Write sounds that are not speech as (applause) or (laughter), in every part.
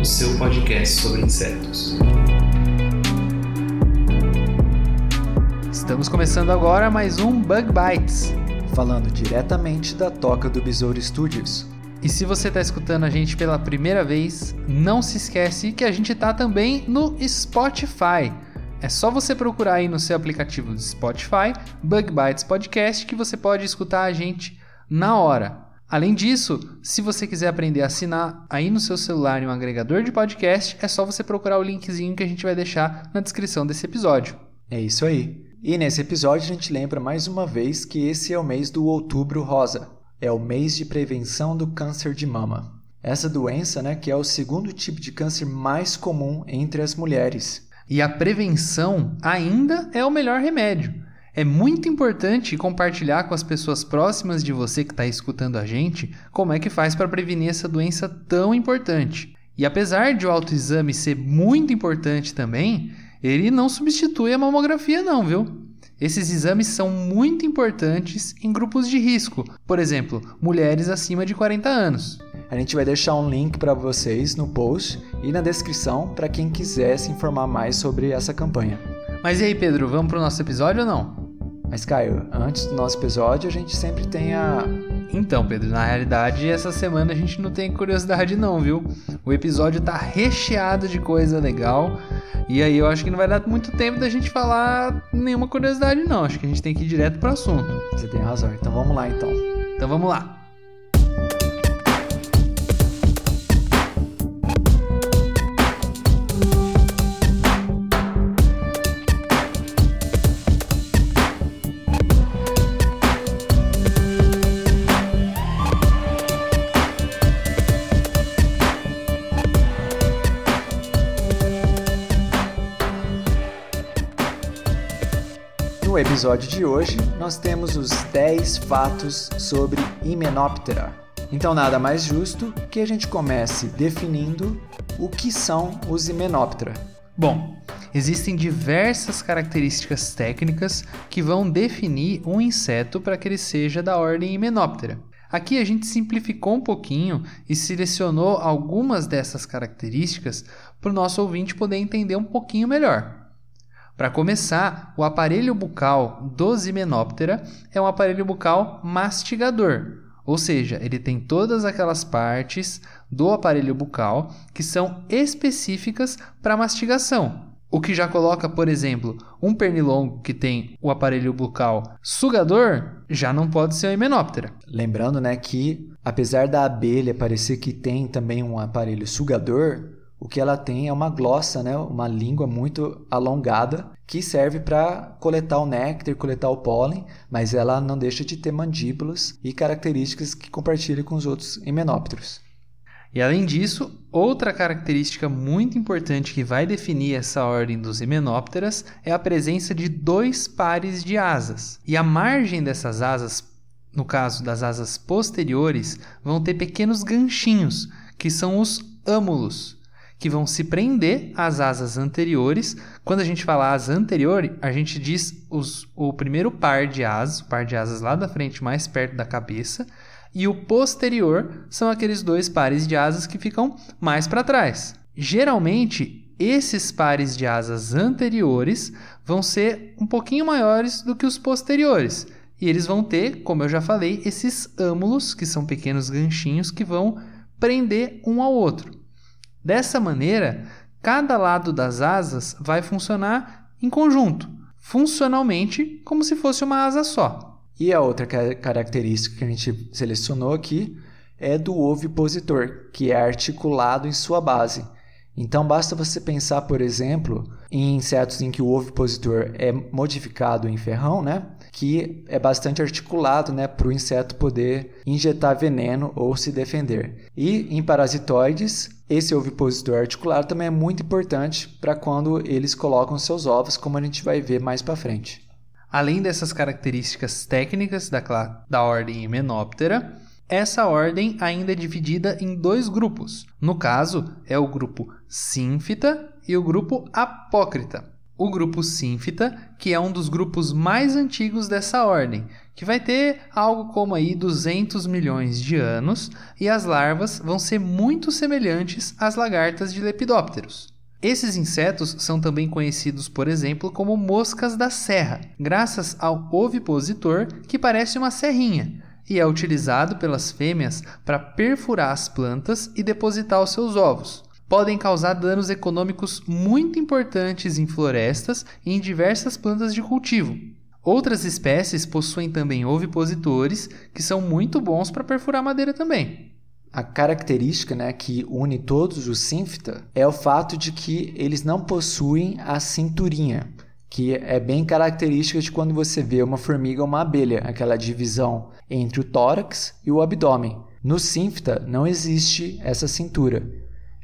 o seu podcast sobre insetos. Estamos começando agora mais um Bug Bites. falando diretamente da Toca do Besouro Studios. E se você está escutando a gente pela primeira vez, não se esquece que a gente tá também no Spotify. É só você procurar aí no seu aplicativo do Spotify, Bug Bites Podcast, que você pode escutar a gente na hora. Além disso, se você quiser aprender a assinar aí no seu celular em um agregador de podcast, é só você procurar o linkzinho que a gente vai deixar na descrição desse episódio. É isso aí. E nesse episódio a gente lembra mais uma vez que esse é o mês do Outubro Rosa. É o mês de prevenção do câncer de mama. Essa doença, né, que é o segundo tipo de câncer mais comum entre as mulheres. E a prevenção ainda é o melhor remédio. É muito importante compartilhar com as pessoas próximas de você que está escutando a gente como é que faz para prevenir essa doença tão importante. E apesar de o autoexame ser muito importante também, ele não substitui a mamografia não, viu? Esses exames são muito importantes em grupos de risco, por exemplo, mulheres acima de 40 anos. A gente vai deixar um link para vocês no post e na descrição para quem quiser se informar mais sobre essa campanha. Mas e aí, Pedro, vamos para o nosso episódio ou não? Mas Caio, antes do nosso episódio a gente sempre tem a Então, Pedro, na realidade, essa semana a gente não tem curiosidade não, viu? O episódio tá recheado de coisa legal. E aí eu acho que não vai dar muito tempo da gente falar nenhuma curiosidade não. Acho que a gente tem que ir direto pro assunto. Você tem razão. Então vamos lá então. Então vamos lá. Episódio de hoje, nós temos os 10 fatos sobre Hymenoptera. Então, nada mais justo que a gente comece definindo o que são os Hymenoptera. Bom, existem diversas características técnicas que vão definir um inseto para que ele seja da ordem Hymenoptera. Aqui a gente simplificou um pouquinho e selecionou algumas dessas características para o nosso ouvinte poder entender um pouquinho melhor. Para começar, o aparelho bucal dos Hymenoptera é um aparelho bucal mastigador, ou seja, ele tem todas aquelas partes do aparelho bucal que são específicas para mastigação. O que já coloca, por exemplo, um pernilongo que tem o aparelho bucal sugador, já não pode ser um Hymenoptera. Lembrando, né, que apesar da abelha parecer que tem também um aparelho sugador, o que ela tem é uma glossa, né, uma língua muito alongada que serve para coletar o néctar, coletar o pólen, mas ela não deixa de ter mandíbulas e características que compartilha com os outros himenópteros. E além disso, outra característica muito importante que vai definir essa ordem dos himenópteras é a presença de dois pares de asas. E a margem dessas asas, no caso das asas posteriores, vão ter pequenos ganchinhos, que são os âmulos, que vão se prender às asas anteriores. Quando a gente fala asa anterior, a gente diz os, o primeiro par de asas, o par de asas lá da frente, mais perto da cabeça, e o posterior são aqueles dois pares de asas que ficam mais para trás. Geralmente, esses pares de asas anteriores vão ser um pouquinho maiores do que os posteriores. E eles vão ter, como eu já falei, esses âmulos, que são pequenos ganchinhos que vão prender um ao outro. Dessa maneira, cada lado das asas vai funcionar em conjunto, funcionalmente como se fosse uma asa só. E a outra ca- característica que a gente selecionou aqui é do ovipositor, que é articulado em sua base. Então basta você pensar, por exemplo, em insetos em que o ovipositor é modificado em ferrão, né? Que é bastante articulado, né, para o inseto poder injetar veneno ou se defender. E em parasitoides, esse ovipositor articulado também é muito importante para quando eles colocam seus ovos, como a gente vai ver mais para frente. Além dessas características técnicas da, da ordem Hymenoptera, essa ordem ainda é dividida em dois grupos. No caso, é o grupo Sínfita e o grupo Apócrita. O grupo Sínfita, que é um dos grupos mais antigos dessa ordem, que vai ter algo como aí 200 milhões de anos, e as larvas vão ser muito semelhantes às lagartas de lepidópteros. Esses insetos são também conhecidos, por exemplo, como moscas da serra, graças ao ovipositor que parece uma serrinha, e é utilizado pelas fêmeas para perfurar as plantas e depositar os seus ovos. Podem causar danos econômicos muito importantes em florestas e em diversas plantas de cultivo. Outras espécies possuem também ovipositores que são muito bons para perfurar madeira também. A característica né, que une todos os sínfita é o fato de que eles não possuem a cinturinha que é bem característica de quando você vê uma formiga ou uma abelha, aquela divisão entre o tórax e o abdômen. No sínfita não existe essa cintura.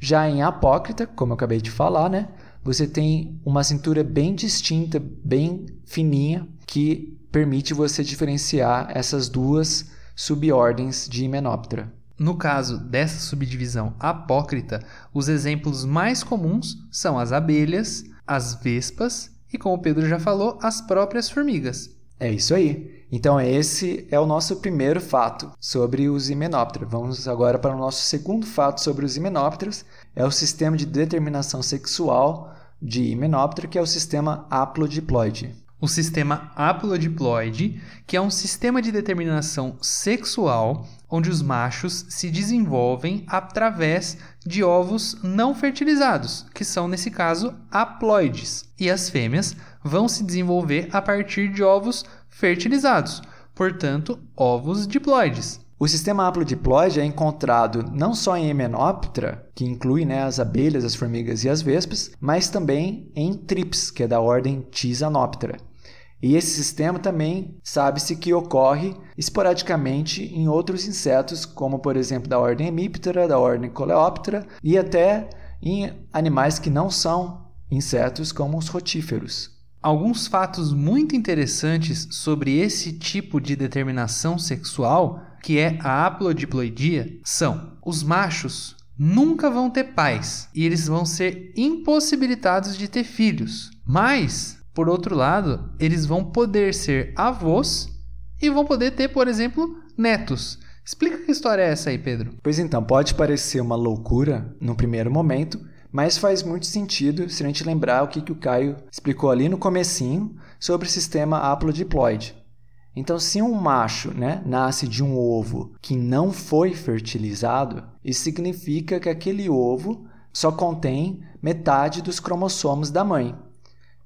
Já em apócrita, como eu acabei de falar, né, você tem uma cintura bem distinta, bem fininha, que permite você diferenciar essas duas subordens de Hymenoptera. No caso dessa subdivisão apócrita, os exemplos mais comuns são as abelhas, as vespas e, como o Pedro já falou, as próprias formigas. É isso aí. Então, esse é o nosso primeiro fato sobre os himenópteros. Vamos agora para o nosso segundo fato sobre os himenópteros. É o sistema de determinação sexual de himenóptero, que é o sistema haplodiploide. O sistema haplodiploide, que é um sistema de determinação sexual onde os machos se desenvolvem através de ovos não fertilizados, que são, nesse caso, haploides, e as fêmeas vão se desenvolver a partir de ovos fertilizados, portanto, ovos diploides. O sistema haplodiploide é encontrado não só em Hymenoptera, que inclui né, as abelhas, as formigas e as vespas, mas também em Trips, que é da ordem Tisanoptera. E esse sistema também sabe-se que ocorre esporadicamente em outros insetos, como por exemplo da ordem Hemiptera, da ordem Coleoptera e até em animais que não são insetos, como os rotíferos. Alguns fatos muito interessantes sobre esse tipo de determinação sexual, que é a haplodiploidia, são: os machos nunca vão ter pais e eles vão ser impossibilitados de ter filhos. Mas por outro lado, eles vão poder ser avós e vão poder ter, por exemplo, netos. Explica que história é essa aí, Pedro. Pois então, pode parecer uma loucura no primeiro momento, mas faz muito sentido se a gente lembrar o que, que o Caio explicou ali no comecinho sobre o sistema haplodiploide. Então, se um macho né, nasce de um ovo que não foi fertilizado, isso significa que aquele ovo só contém metade dos cromossomos da mãe.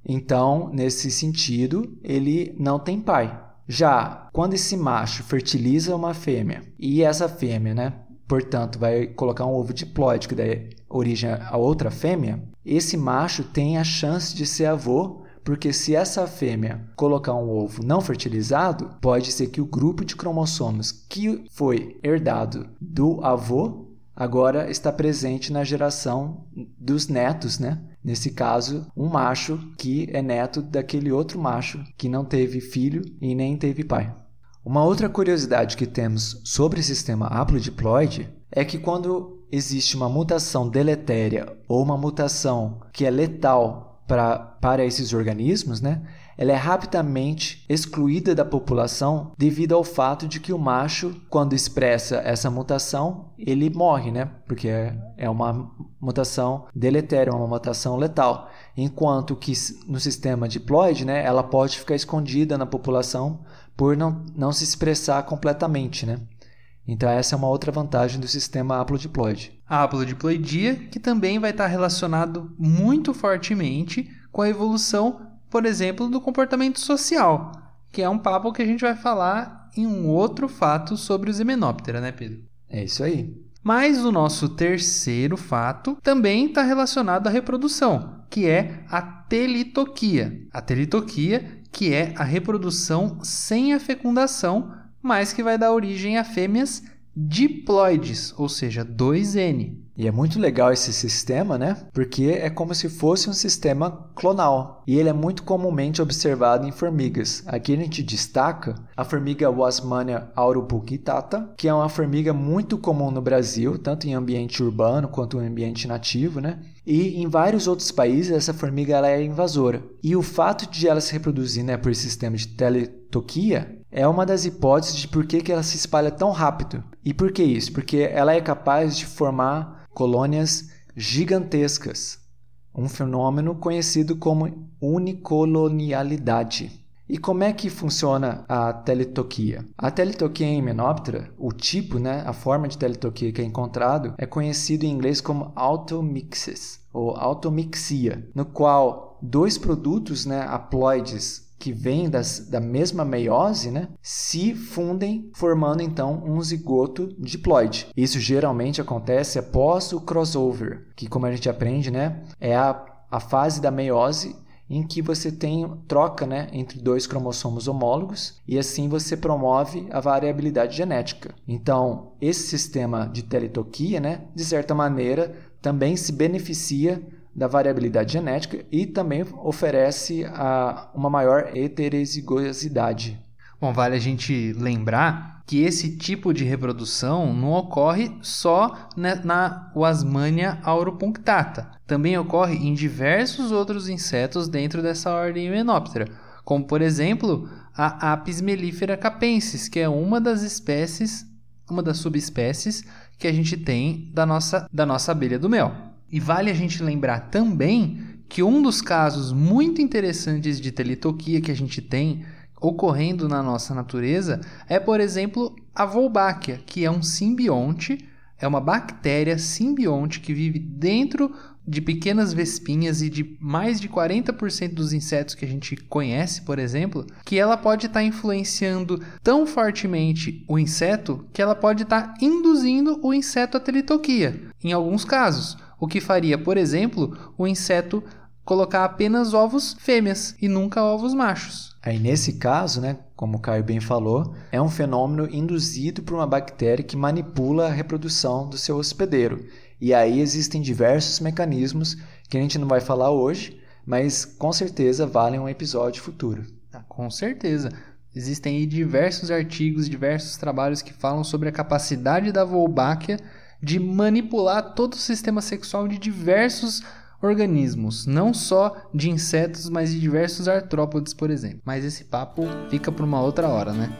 Então, nesse sentido, ele não tem pai. Já quando esse macho fertiliza uma fêmea e essa fêmea, né, portanto, vai colocar um ovo diploide que dá origem a outra fêmea, esse macho tem a chance de ser avô, porque se essa fêmea colocar um ovo não fertilizado, pode ser que o grupo de cromossomos que foi herdado do avô agora está presente na geração dos netos, né? Nesse caso, um macho que é neto daquele outro macho que não teve filho e nem teve pai. Uma outra curiosidade que temos sobre o sistema haplodiploide é que quando existe uma mutação deletéria ou uma mutação que é letal pra, para esses organismos, né, ela é rapidamente excluída da população devido ao fato de que o macho, quando expressa essa mutação, ele morre, né? Porque é uma mutação deletéria, uma mutação letal. Enquanto que no sistema diploide, né, ela pode ficar escondida na população por não, não se expressar completamente, né? Então essa é uma outra vantagem do sistema haplodiploide. A haplodiploidia, que também vai estar relacionado muito fortemente com a evolução por exemplo, do comportamento social, que é um papo que a gente vai falar em um outro fato sobre os Hymenoptera, né, Pedro? É isso aí. Mas o nosso terceiro fato também está relacionado à reprodução, que é a telitoquia. A telitoquia, que é a reprodução sem a fecundação, mas que vai dar origem a fêmeas diploides, ou seja, 2N. E é muito legal esse sistema, né? Porque é como se fosse um sistema clonal. E ele é muito comumente observado em formigas. Aqui a gente destaca a formiga Wasmania auropuctata, que é uma formiga muito comum no Brasil, tanto em ambiente urbano quanto em ambiente nativo, né? E em vários outros países essa formiga ela é invasora. E o fato de ela se reproduzir né, por sistema de teletoquia é uma das hipóteses de por que, que ela se espalha tão rápido. E por que isso? Porque ela é capaz de formar colônias gigantescas, um fenômeno conhecido como unicolonialidade. E como é que funciona a teletoquia? A teletoquia em Hymenoptera, o tipo, né, a forma de teletoquia que é encontrado, é conhecido em inglês como automixes ou automixia, no qual dois produtos, né, haploides que vêm das, da mesma meiose, né, se fundem, formando então um zigoto diploide. Isso geralmente acontece após o crossover, que como a gente aprende, né, é a, a fase da meiose em que você tem troca né, entre dois cromossomos homólogos e assim você promove a variabilidade genética. Então, esse sistema de teletoquia, né, de certa maneira, também se beneficia da variabilidade genética e também oferece a, uma maior heterozigosidade. Bom, vale a gente lembrar que esse tipo de reprodução não ocorre só na Wasmania auropunctata. Também ocorre em diversos outros insetos dentro dessa ordem Hymenoptera, como por exemplo a Apis mellifera capensis, que é uma das espécies, uma das subespécies que a gente tem da nossa, da nossa abelha do mel. E vale a gente lembrar também que um dos casos muito interessantes de teletoquia que a gente tem ocorrendo na nossa natureza é, por exemplo, a Wolbachia, que é um simbionte, é uma bactéria simbionte que vive dentro de pequenas vespinhas e de mais de 40% dos insetos que a gente conhece, por exemplo, que ela pode estar tá influenciando tão fortemente o inseto que ela pode estar tá induzindo o inseto à teletoquia, em alguns casos o que faria, por exemplo, o inseto colocar apenas ovos fêmeas e nunca ovos machos. Aí nesse caso, né, como o Caio bem falou, é um fenômeno induzido por uma bactéria que manipula a reprodução do seu hospedeiro. E aí existem diversos mecanismos que a gente não vai falar hoje, mas com certeza valem um episódio futuro. Ah, com certeza. Existem aí diversos artigos, diversos trabalhos que falam sobre a capacidade da Wolbachia de manipular todo o sistema sexual de diversos organismos, não só de insetos, mas de diversos artrópodes, por exemplo. Mas esse papo fica para uma outra hora, né?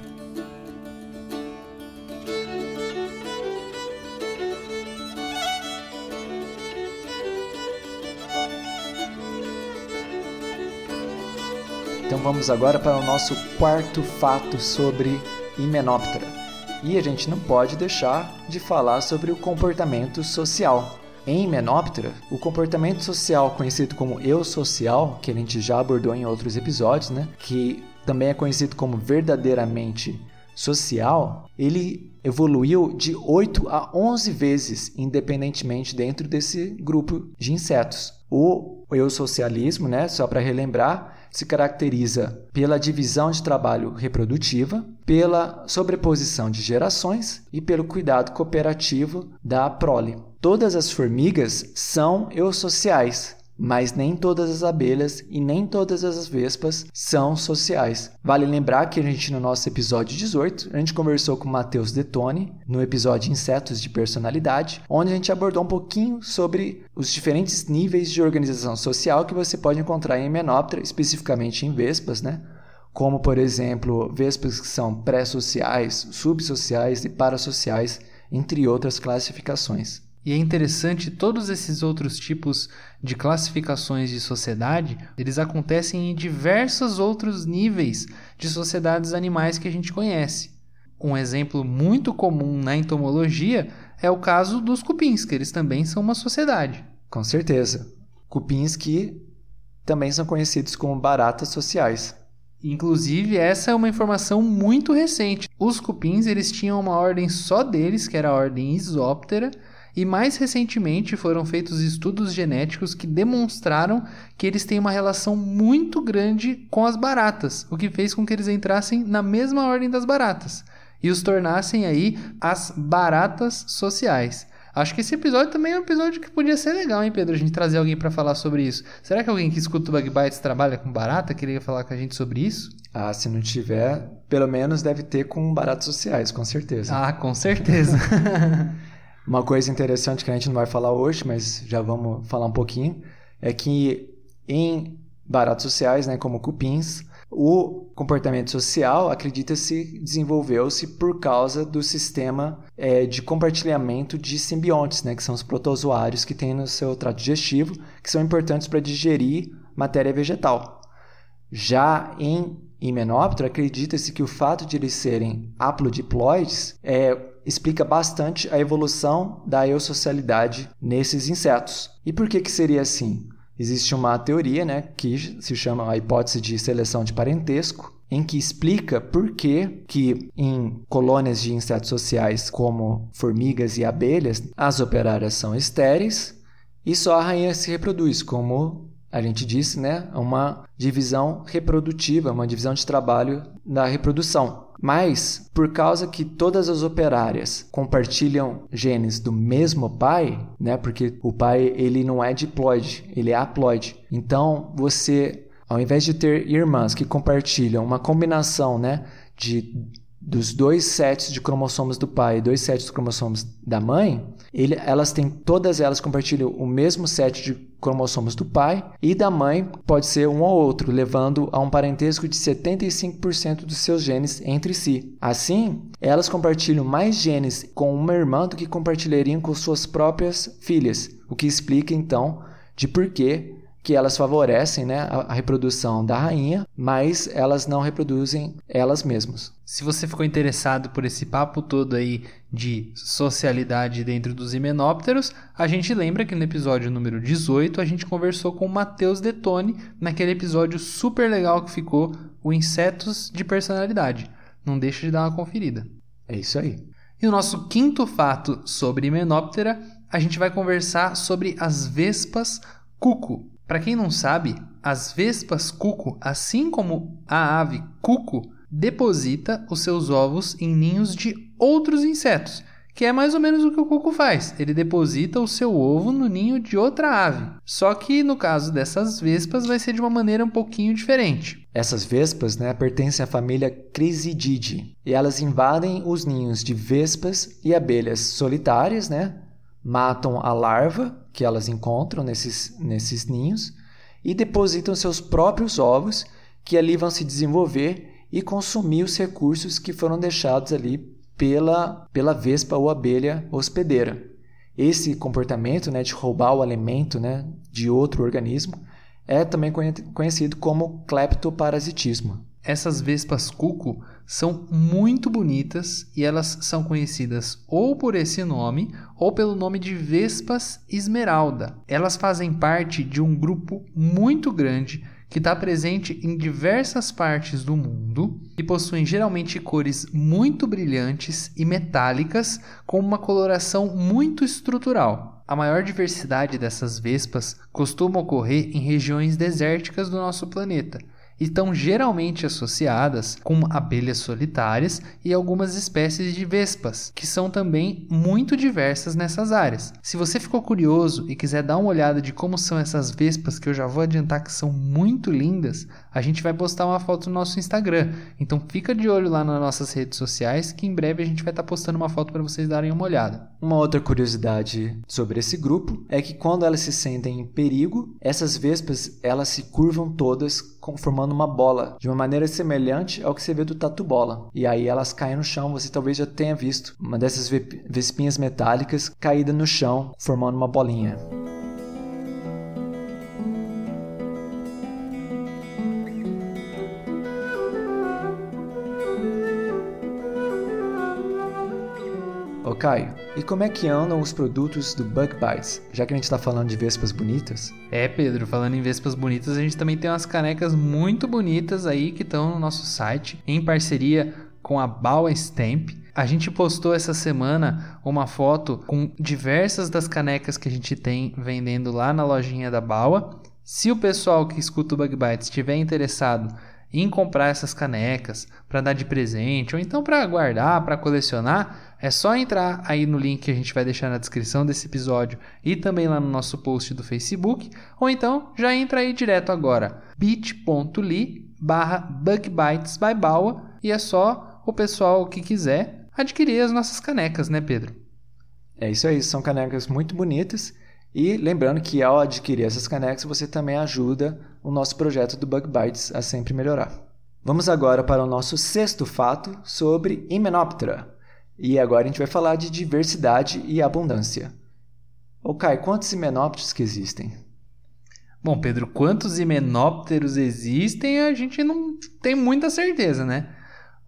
Então vamos agora para o nosso quarto fato sobre Hymenoptera. E a gente não pode deixar de falar sobre o comportamento social. Em Menoptera, o comportamento social conhecido como eu social, que a gente já abordou em outros episódios, né, que também é conhecido como verdadeiramente social, ele evoluiu de 8 a 11 vezes independentemente dentro desse grupo de insetos. O eu socialismo, né, só para relembrar, se caracteriza pela divisão de trabalho reprodutiva, pela sobreposição de gerações e pelo cuidado cooperativo da prole. Todas as formigas são eusociais, mas nem todas as abelhas e nem todas as vespas são sociais. Vale lembrar que a gente, no nosso episódio 18, a gente conversou com Matheus Detone, no episódio Insetos de Personalidade, onde a gente abordou um pouquinho sobre os diferentes níveis de organização social que você pode encontrar em Menoptera, especificamente em vespas, né? Como, por exemplo, vespas que são pré-sociais, subsociais e parasociais, entre outras classificações. E é interessante, todos esses outros tipos de classificações de sociedade, eles acontecem em diversos outros níveis de sociedades animais que a gente conhece. Um exemplo muito comum na entomologia é o caso dos cupins, que eles também são uma sociedade. Com certeza. Cupins que também são conhecidos como baratas sociais. Inclusive, essa é uma informação muito recente. Os cupins eles tinham uma ordem só deles, que era a ordem Isóptera, e mais recentemente foram feitos estudos genéticos que demonstraram que eles têm uma relação muito grande com as baratas, o que fez com que eles entrassem na mesma ordem das baratas e os tornassem aí as baratas sociais. Acho que esse episódio também é um episódio que podia ser legal, hein, Pedro? A gente trazer alguém para falar sobre isso. Será que alguém que escuta o Bug Bites trabalha com barata queria falar com a gente sobre isso? Ah, se não tiver, pelo menos deve ter com baratas sociais, com certeza. Ah, com certeza. (laughs) Uma coisa interessante que a gente não vai falar hoje, mas já vamos falar um pouquinho, é que em baratas sociais, né, como cupins, o comportamento social, acredita-se, desenvolveu-se por causa do sistema é, de compartilhamento de simbiontes, né, que são os protozoários que tem no seu trato digestivo, que são importantes para digerir matéria vegetal. Já em Hymenoptera, acredita-se que o fato de eles serem haplodiploides é, explica bastante a evolução da eusocialidade nesses insetos. E por que, que seria assim? Existe uma teoria né, que se chama a hipótese de seleção de parentesco, em que explica por que, que em colônias de insetos sociais como formigas e abelhas, as operárias são estéreis e só a rainha se reproduz, como a gente disse, né? Uma divisão reprodutiva, uma divisão de trabalho da reprodução. Mas, por causa que todas as operárias compartilham genes do mesmo pai, né? Porque o pai ele não é diploide, ele é haploide. Então, você, ao invés de ter irmãs que compartilham uma combinação, né, de dos dois sets de cromossomos do pai e dois sets de cromossomos da mãe, ele, elas têm todas elas compartilham o mesmo set de cromossomos do pai e da mãe pode ser um ou outro, levando a um parentesco de 75% dos seus genes entre si. Assim, elas compartilham mais genes com uma irmã do que compartilhariam com suas próprias filhas, o que explica então de por que que elas favorecem né, a, reprodução da rainha, mas elas não reproduzem elas mesmas. Se você ficou interessado por esse papo todo aí de socialidade dentro dos himenópteros, a gente lembra que no episódio número 18 a gente conversou com o Matheus Detone naquele episódio super legal que ficou o Insetos de Personalidade. Não deixa de dar uma conferida. É isso aí. E o nosso quinto fato sobre himenóptera, a gente vai conversar sobre as vespas cuco. Para quem não sabe, as vespas cuco, assim como a ave cuco, deposita os seus ovos em ninhos de outros insetos, que é mais ou menos o que o cuco faz. Ele deposita o seu ovo no ninho de outra ave. Só que no caso dessas vespas vai ser de uma maneira um pouquinho diferente. Essas vespas né, pertencem à família Crisididae e elas invadem os ninhos de vespas e abelhas solitárias, né, matam a larva que elas encontram nesses, nesses ninhos e depositam seus próprios ovos, que ali vão se desenvolver e consumir os recursos que foram deixados ali pela, pela vespa ou abelha hospedeira. Esse comportamento né, de roubar o alimento né, de outro organismo é também conhecido como cleptoparasitismo. Essas vespas cuco são muito bonitas e elas são conhecidas ou por esse nome ou pelo nome de vespas esmeralda. Elas fazem parte de um grupo muito grande que está presente em diversas partes do mundo e possuem geralmente cores muito brilhantes e metálicas com uma coloração muito estrutural. A maior diversidade dessas vespas costuma ocorrer em regiões desérticas do nosso planeta estão geralmente associadas com abelhas solitárias e algumas espécies de vespas, que são também muito diversas nessas áreas. Se você ficou curioso e quiser dar uma olhada de como são essas vespas, que eu já vou adiantar que são muito lindas, a gente vai postar uma foto no nosso Instagram. Então fica de olho lá nas nossas redes sociais, que em breve a gente vai estar postando uma foto para vocês darem uma olhada. Uma outra curiosidade sobre esse grupo é que quando elas se sentem em perigo, essas vespas elas se curvam todas formando uma bola, de uma maneira semelhante ao que você vê do tatu bola. E aí elas caem no chão, você talvez já tenha visto uma dessas vespinhas metálicas caída no chão, formando uma bolinha. Caio, e como é que andam os produtos do Bug Bites, já que a gente está falando de vespas bonitas? É, Pedro, falando em vespas bonitas, a gente também tem umas canecas muito bonitas aí que estão no nosso site, em parceria com a Bauer Stamp. A gente postou essa semana uma foto com diversas das canecas que a gente tem vendendo lá na lojinha da Baua. Se o pessoal que escuta o Bug Bites estiver interessado em comprar essas canecas para dar de presente ou então para guardar, para colecionar, é só entrar aí no link que a gente vai deixar na descrição desse episódio e também lá no nosso post do Facebook, ou então já entra aí direto agora, bit.ly barra bugbytesbybaua e é só o pessoal que quiser adquirir as nossas canecas, né Pedro? É isso aí, são canecas muito bonitas e lembrando que ao adquirir essas canecas você também ajuda o nosso projeto do Bug Bites a sempre melhorar. Vamos agora para o nosso sexto fato sobre Hymenoptera. E agora a gente vai falar de diversidade e abundância. Ô Kai, quantos himenópteros que existem? Bom, Pedro, quantos himenópteros existem a gente não tem muita certeza, né?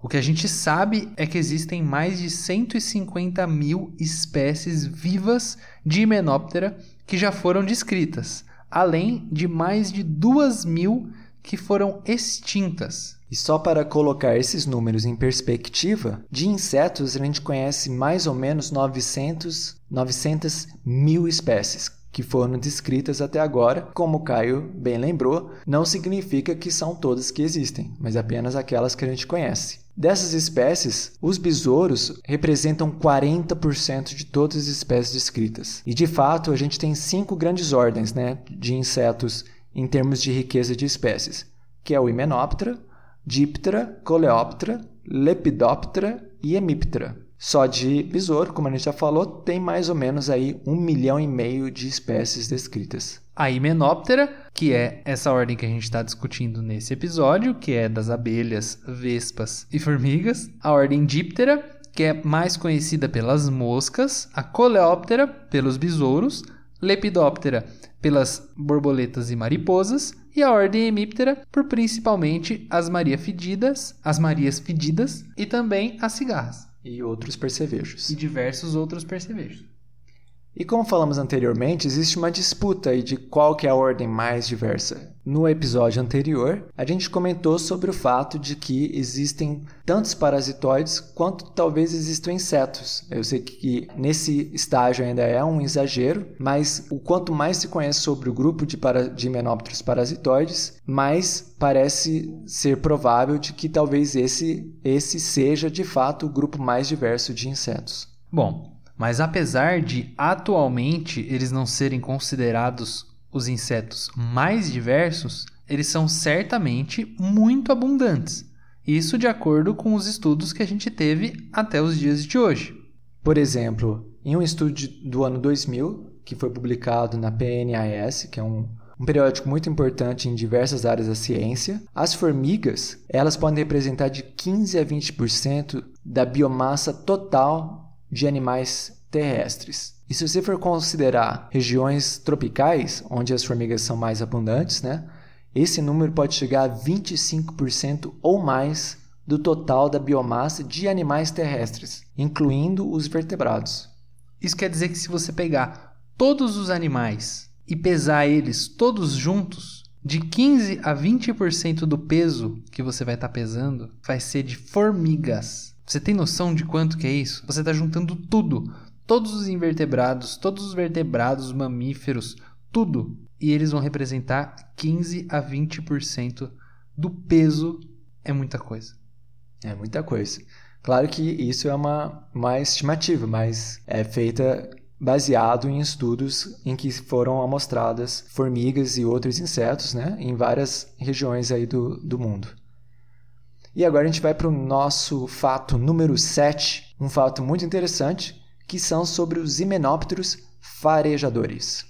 O que a gente sabe é que existem mais de 150 mil espécies vivas de himenóptera que já foram descritas, além de mais de 2 mil que foram extintas. E só para colocar esses números em perspectiva, de insetos a gente conhece mais ou menos 900, 900 mil espécies que foram descritas até agora. Como o Caio bem lembrou, não significa que são todas que existem, mas apenas aquelas que a gente conhece. Dessas espécies, os besouros representam 40% de todas as espécies descritas. E de fato, a gente tem cinco grandes ordens né, de insetos em termos de riqueza de espécies, que é o Hymenoptera, Diptera, Coleoptera, Lepidoptera e Hemiptera. Só de besouro, como a gente já falou, tem mais ou menos aí um milhão e meio de espécies descritas. A Hymenoptera, que é essa ordem que a gente está discutindo nesse episódio, que é das abelhas, vespas e formigas. A ordem Diptera, que é mais conhecida pelas moscas. A Coleoptera, pelos besouros. Lepidoptera, pelas borboletas e mariposas, e a ordem Hemiptera por principalmente as Maria Fedidas, as Marias Fedidas e também as cigarras. E outros percevejos. E diversos outros percevejos. E como falamos anteriormente, existe uma disputa de qual que é a ordem mais diversa. No episódio anterior, a gente comentou sobre o fato de que existem tantos parasitoides quanto talvez existam insetos. Eu sei que nesse estágio ainda é um exagero, mas o quanto mais se conhece sobre o grupo de, para, de himenópteros parasitoides, mais parece ser provável de que talvez esse, esse seja de fato o grupo mais diverso de insetos. Bom, mas apesar de atualmente eles não serem considerados os insetos mais diversos, eles são certamente muito abundantes. Isso de acordo com os estudos que a gente teve até os dias de hoje. Por exemplo, em um estudo do ano 2000, que foi publicado na PNAS, que é um, um periódico muito importante em diversas áreas da ciência, as formigas elas podem representar de 15 a 20% da biomassa total de animais terrestres. E se você for considerar regiões tropicais, onde as formigas são mais abundantes, né, esse número pode chegar a 25% ou mais do total da biomassa de animais terrestres, incluindo os vertebrados. Isso quer dizer que se você pegar todos os animais e pesar eles todos juntos, de 15 a 20% do peso que você vai estar tá pesando vai ser de formigas. Você tem noção de quanto que é isso? Você está juntando tudo, todos os invertebrados, todos os vertebrados, mamíferos, tudo, e eles vão representar 15 a 20% do peso. É muita coisa. É muita coisa. Claro que isso é uma, uma estimativa, mas é feita baseado em estudos em que foram amostradas formigas e outros insetos né, em várias regiões aí do, do mundo. E agora a gente vai para o nosso fato número 7, um fato muito interessante, que são sobre os himenópteros farejadores.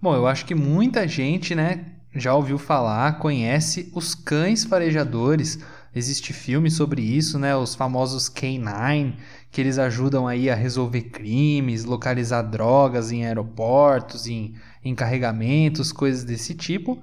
Bom, eu acho que muita gente, né, já ouviu falar, conhece os cães farejadores. Existe filme sobre isso, né, os famosos K9, que eles ajudam aí a resolver crimes, localizar drogas em aeroportos, em, em carregamentos, coisas desse tipo.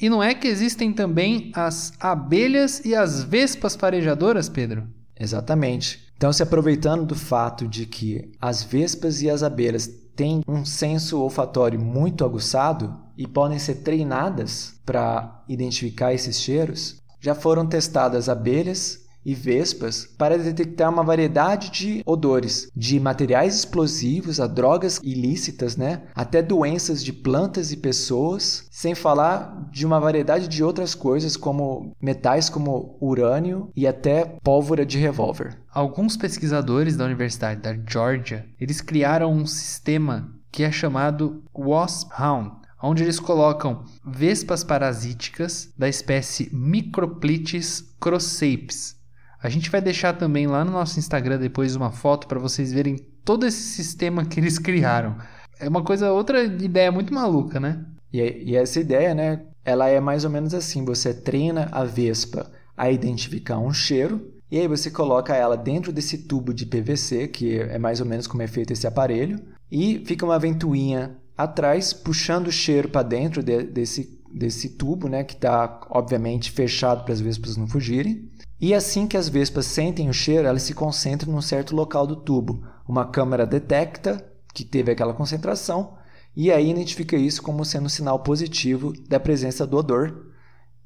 E não é que existem também as abelhas e as vespas farejadoras, Pedro? Exatamente. Então, se aproveitando do fato de que as vespas e as abelhas têm um senso olfatório muito aguçado e podem ser treinadas para identificar esses cheiros, já foram testadas abelhas e vespas para detectar uma variedade de odores, de materiais explosivos a drogas ilícitas, né, até doenças de plantas e pessoas, sem falar de uma variedade de outras coisas como metais como urânio e até pólvora de revólver. Alguns pesquisadores da Universidade da Georgia, eles criaram um sistema que é chamado Wasp Hound, onde eles colocam vespas parasíticas da espécie Microplites crosapes a gente vai deixar também lá no nosso Instagram depois uma foto para vocês verem todo esse sistema que eles criaram. É uma coisa, outra ideia muito maluca, né? E, e essa ideia, né? Ela é mais ou menos assim: você treina a vespa a identificar um cheiro e aí você coloca ela dentro desse tubo de PVC, que é mais ou menos como é feito esse aparelho, e fica uma ventoinha atrás puxando o cheiro para dentro de, desse, desse tubo, né, que está obviamente fechado para as vespas não fugirem. E assim que as vespas sentem o cheiro, elas se concentram num certo local do tubo. Uma câmera detecta que teve aquela concentração e aí identifica isso como sendo um sinal positivo da presença do odor.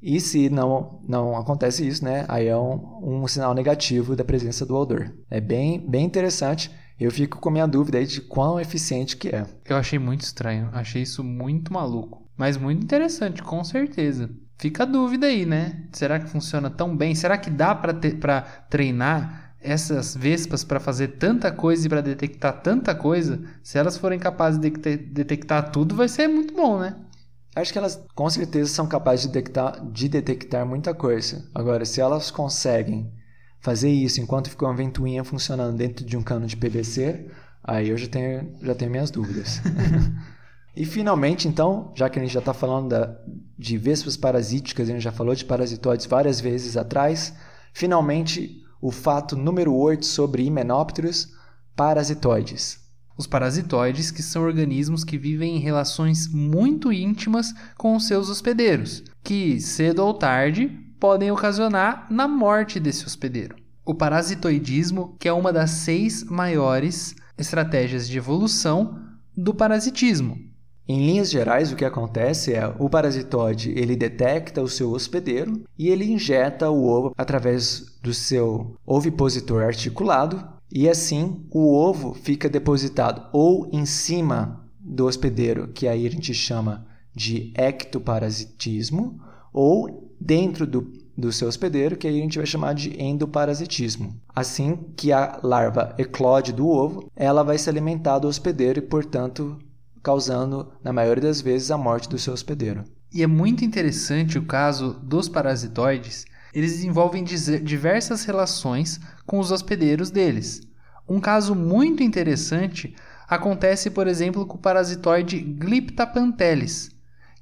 E se não, não acontece isso, né, aí é um, um sinal negativo da presença do odor. É bem, bem interessante. Eu fico com minha dúvida aí de quão eficiente que é. Eu achei muito estranho, achei isso muito maluco, mas muito interessante, com certeza. Fica a dúvida aí, né? Será que funciona tão bem? Será que dá para treinar essas vespas para fazer tanta coisa e para detectar tanta coisa? Se elas forem capazes de detectar tudo, vai ser muito bom, né? Acho que elas com certeza são capazes de detectar, de detectar muita coisa. Agora, se elas conseguem fazer isso enquanto fica uma ventoinha funcionando dentro de um cano de PVC, aí eu já tenho, já tenho minhas dúvidas. (laughs) E finalmente, então, já que a gente já está falando da, de vespas parasíticas, a gente já falou de parasitoides várias vezes atrás, finalmente o fato número 8 sobre himenópteros, parasitoides. Os parasitoides, que são organismos que vivem em relações muito íntimas com os seus hospedeiros, que cedo ou tarde podem ocasionar na morte desse hospedeiro. O parasitoidismo, que é uma das seis maiores estratégias de evolução do parasitismo, em linhas gerais, o que acontece é o parasitoide ele detecta o seu hospedeiro e ele injeta o ovo através do seu ovipositor articulado e assim o ovo fica depositado ou em cima do hospedeiro, que aí a gente chama de ectoparasitismo, ou dentro do, do seu hospedeiro, que aí a gente vai chamar de endoparasitismo. Assim que a larva eclode do ovo, ela vai se alimentar do hospedeiro e, portanto, causando, na maioria das vezes, a morte do seu hospedeiro. E é muito interessante o caso dos parasitoides, eles desenvolvem diversas relações com os hospedeiros deles. Um caso muito interessante acontece, por exemplo, com o parasitoide Glyptapantelis,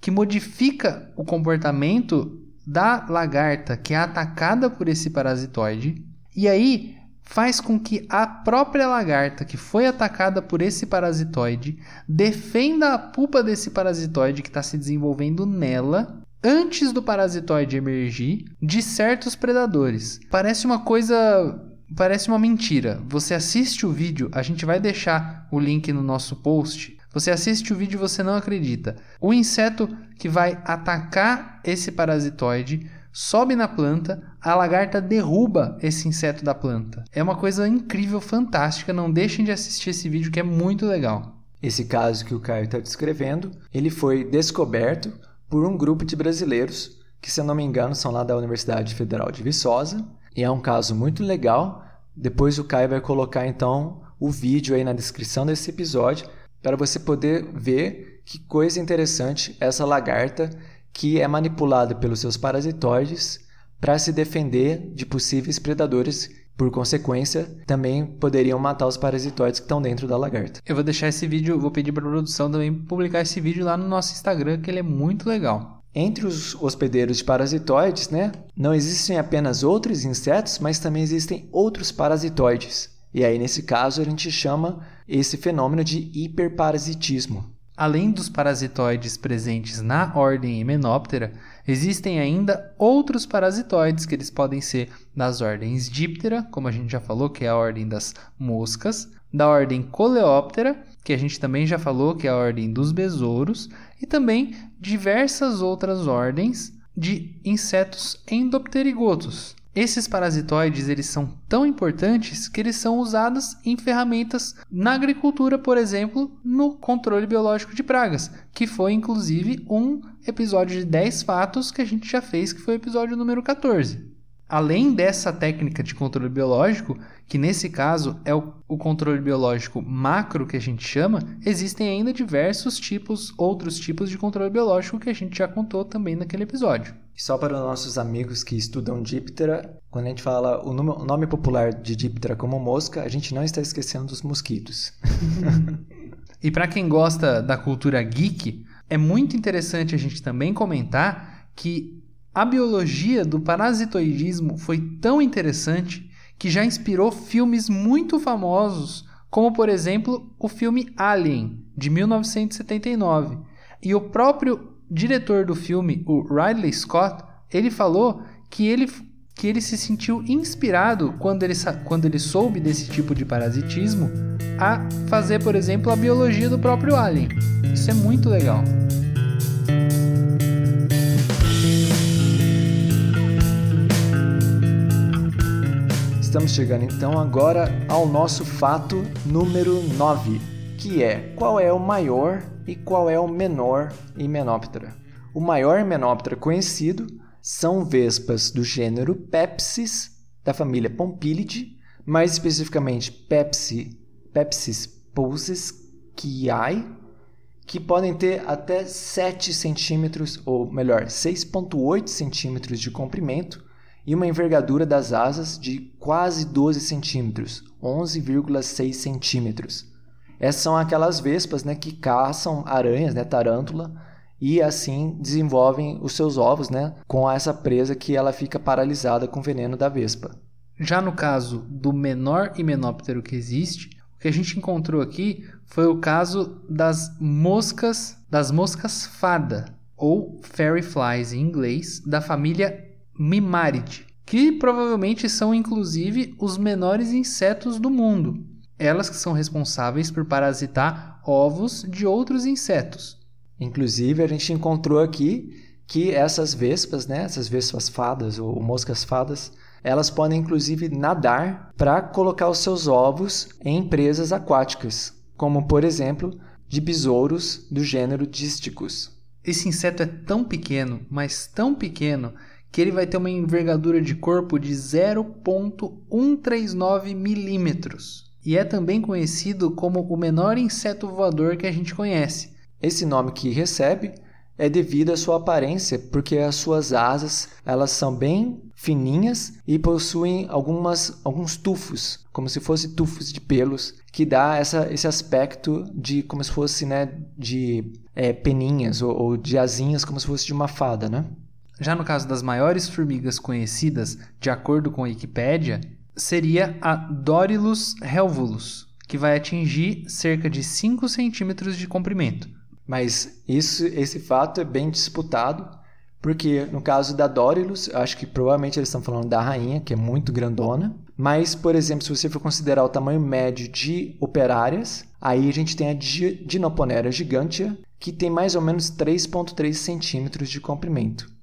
que modifica o comportamento da lagarta que é atacada por esse parasitoide, e aí faz com que a própria lagarta que foi atacada por esse parasitoide defenda a pupa desse parasitoide que está se desenvolvendo nela antes do parasitoide emergir de certos predadores. Parece uma coisa. Parece uma mentira. Você assiste o vídeo, a gente vai deixar o link no nosso post. Você assiste o vídeo e você não acredita. O inseto que vai atacar esse parasitoide sobe na planta, a lagarta derruba esse inseto da planta. É uma coisa incrível, fantástica. Não deixem de assistir esse vídeo que é muito legal. Esse caso que o Caio está descrevendo, ele foi descoberto por um grupo de brasileiros que, se eu não me engano, são lá da Universidade Federal de Viçosa. E é um caso muito legal. Depois o Caio vai colocar então o vídeo aí na descrição desse episódio para você poder ver que coisa interessante essa lagarta que é manipulada pelos seus parasitoides para se defender de possíveis predadores. Por consequência, também poderiam matar os parasitoides que estão dentro da lagarta. Eu vou deixar esse vídeo, vou pedir para a produção também publicar esse vídeo lá no nosso Instagram, que ele é muito legal. Entre os hospedeiros de parasitoides, né, não existem apenas outros insetos, mas também existem outros parasitoides. E aí, nesse caso, a gente chama esse fenômeno de hiperparasitismo. Além dos parasitoides presentes na ordem Hymenoptera, existem ainda outros parasitoides que eles podem ser das ordens Diptera, como a gente já falou, que é a ordem das moscas, da ordem Coleoptera, que a gente também já falou, que é a ordem dos besouros, e também diversas outras ordens de insetos endopterigotos, esses parasitoides eles são tão importantes que eles são usados em ferramentas na agricultura, por exemplo, no controle biológico de pragas, que foi inclusive um episódio de 10 fatos que a gente já fez, que foi o episódio número 14. Além dessa técnica de controle biológico, que nesse caso é o, o, controle biológico macro que a gente chama, existem ainda diversos tipos, outros tipos de controle biológico que a gente já contou também naquele episódio. Só para os nossos amigos que estudam Diptera, quando a gente fala o nome, o nome popular de Diptera como mosca, a gente não está esquecendo dos mosquitos. (laughs) e para quem gosta da cultura geek, é muito interessante a gente também comentar que a biologia do parasitoidismo foi tão interessante que já inspirou filmes muito famosos, como por exemplo o filme Alien, de 1979. E o próprio diretor do filme, o Ridley Scott, ele falou que ele, que ele se sentiu inspirado quando ele, quando ele soube desse tipo de parasitismo a fazer, por exemplo, a biologia do próprio alien. Isso é muito legal. Estamos chegando então agora ao nosso fato número 9, que é qual é o maior e qual é o menor Hymenoptera. O maior Hymenoptera conhecido são vespas do gênero Pepsis, da família Pompilidae, mais especificamente Pepsi, Pepsis pulsesquiae, que podem ter até 7 centímetros, ou melhor, 6,8 centímetros de comprimento e uma envergadura das asas de quase 12 centímetros, 11,6 centímetros. Essas são aquelas vespas né, que caçam aranhas, né, tarântula, e assim desenvolvem os seus ovos né, com essa presa que ela fica paralisada com o veneno da vespa. Já no caso do menor himenóptero que existe, o que a gente encontrou aqui foi o caso das moscas, das moscas fada, ou fairy flies em inglês, da família Mimaridae, que provavelmente são inclusive os menores insetos do mundo elas que são responsáveis por parasitar ovos de outros insetos. Inclusive, a gente encontrou aqui que essas vespas, né, essas vespas fadas ou moscas fadas, elas podem inclusive nadar para colocar os seus ovos em presas aquáticas, como por exemplo de besouros do gênero Dísticus. Esse inseto é tão pequeno, mas tão pequeno, que ele vai ter uma envergadura de corpo de 0,139 milímetros e é também conhecido como o menor inseto voador que a gente conhece. Esse nome que recebe é devido à sua aparência, porque as suas asas elas são bem fininhas e possuem algumas, alguns tufos, como se fossem tufos de pelos, que dá essa, esse aspecto de como se fosse né, de é, peninhas ou, ou de asinhas, como se fosse de uma fada, né? Já no caso das maiores formigas conhecidas, de acordo com a Wikipédia, seria a Dorilus helvulus, que vai atingir cerca de 5 centímetros de comprimento. Mas isso, esse fato é bem disputado, porque no caso da Dorilus, acho que provavelmente eles estão falando da rainha, que é muito grandona. Mas, por exemplo, se você for considerar o tamanho médio de operárias, aí a gente tem a Dinoponera gigantea, que tem mais ou menos 3,3 centímetros de comprimento.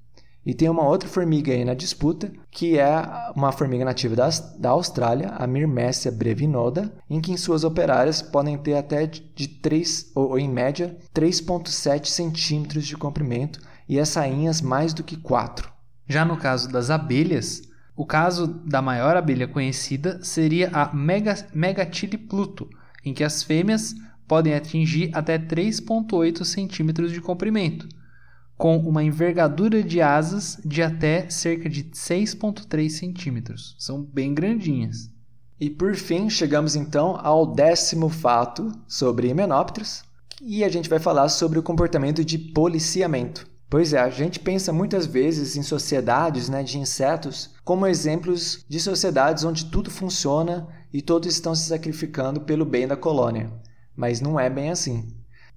E tem uma outra formiga aí na disputa, que é uma formiga nativa da, da Austrália, a Myrmecia brevinoda, em que suas operárias podem ter até de 3, ou, ou em média, 3,7 centímetros de comprimento e as sainhas mais do que 4. Já no caso das abelhas, o caso da maior abelha conhecida seria a Megatile pluto, em que as fêmeas podem atingir até 3,8 centímetros de comprimento com uma envergadura de asas de até cerca de 6,3 centímetros. São bem grandinhas. E por fim, chegamos então ao décimo fato sobre himenópteros, e a gente vai falar sobre o comportamento de policiamento. Pois é, a gente pensa muitas vezes em sociedades né, de insetos como exemplos de sociedades onde tudo funciona e todos estão se sacrificando pelo bem da colônia. Mas não é bem assim.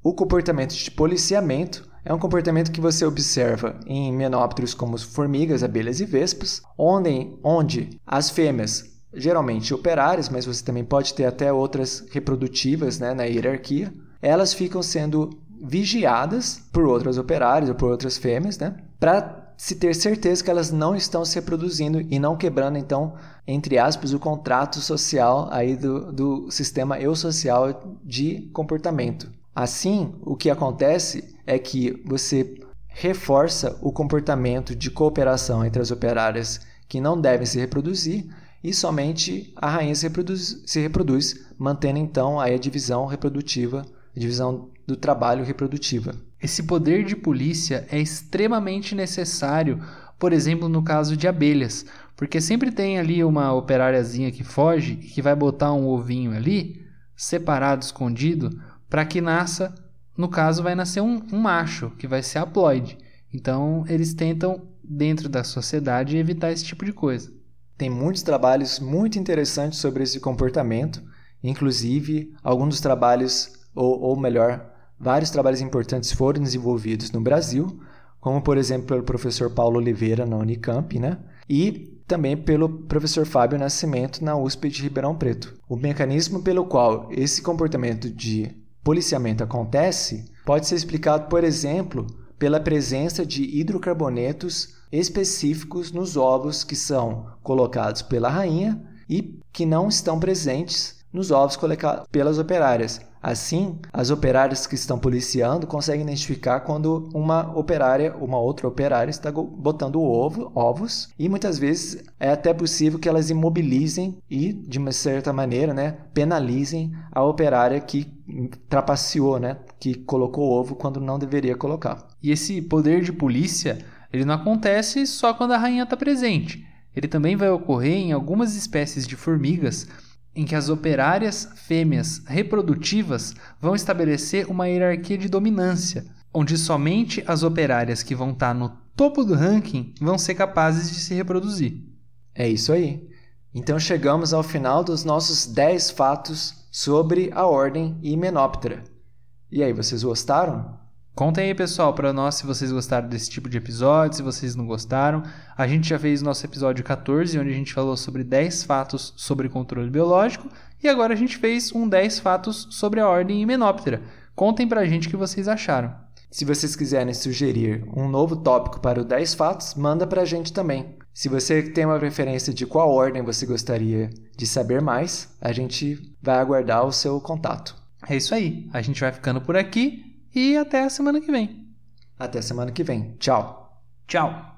O comportamento de policiamento é um comportamento que você observa em menópteros como formigas, abelhas e vespas, onde, onde as fêmeas, geralmente operárias, mas você também pode ter até outras reprodutivas né, na hierarquia, elas ficam sendo vigiadas por outras operárias ou por outras fêmeas, né, para se ter certeza que elas não estão se reproduzindo e não quebrando, então, entre aspas, o contrato social aí do, do sistema eusocial de comportamento. Assim, o que acontece é que você reforça o comportamento de cooperação entre as operárias que não devem se reproduzir e somente a rainha se reproduz, se reproduz mantendo então a divisão reprodutiva, a divisão do trabalho reprodutiva. Esse poder de polícia é extremamente necessário, por exemplo, no caso de abelhas, porque sempre tem ali uma operáriazinha que foge e que vai botar um ovinho ali, separado, escondido, para que nasça, no caso, vai nascer um, um macho, que vai ser haploide. Então, eles tentam, dentro da sociedade, evitar esse tipo de coisa. Tem muitos trabalhos muito interessantes sobre esse comportamento, inclusive alguns dos trabalhos, ou, ou melhor, vários trabalhos importantes foram desenvolvidos no Brasil, como por exemplo pelo professor Paulo Oliveira na Unicamp, né? E também pelo professor Fábio Nascimento na USP de Ribeirão Preto. O mecanismo pelo qual esse comportamento de policiamento acontece pode ser explicado, por exemplo, pela presença de hidrocarbonetos específicos nos ovos que são colocados pela rainha e que não estão presentes nos ovos colocados pelas operárias. Assim, as operárias que estão policiando conseguem identificar quando uma operária, uma outra operária está botando ovo, ovos, e muitas vezes é até possível que elas imobilizem e, de uma certa maneira, né, penalizem a operária que trapaceou, né, que colocou ovo quando não deveria colocar. E esse poder de polícia, ele não acontece só quando a rainha está presente. Ele também vai ocorrer em algumas espécies de formigas em que as operárias fêmeas reprodutivas vão estabelecer uma hierarquia de dominância, onde somente as operárias que vão estar no topo do ranking vão ser capazes de se reproduzir. É isso aí. Então chegamos ao final dos nossos 10 fatos sobre a ordem Hymenoptera. E aí, vocês gostaram? Contem aí, pessoal, para nós se vocês gostaram desse tipo de episódio, se vocês não gostaram. A gente já fez nosso episódio 14, onde a gente falou sobre 10 fatos sobre controle biológico, e agora a gente fez um 10 fatos sobre a ordem Hymenoptera. Contem pra gente o que vocês acharam. Se vocês quiserem sugerir um novo tópico para o 10 fatos, manda pra gente também. Se você tem uma preferência de qual ordem você gostaria de saber mais, a gente vai aguardar o seu contato. É isso aí. A gente vai ficando por aqui e até a semana que vem. Até a semana que vem. Tchau. Tchau.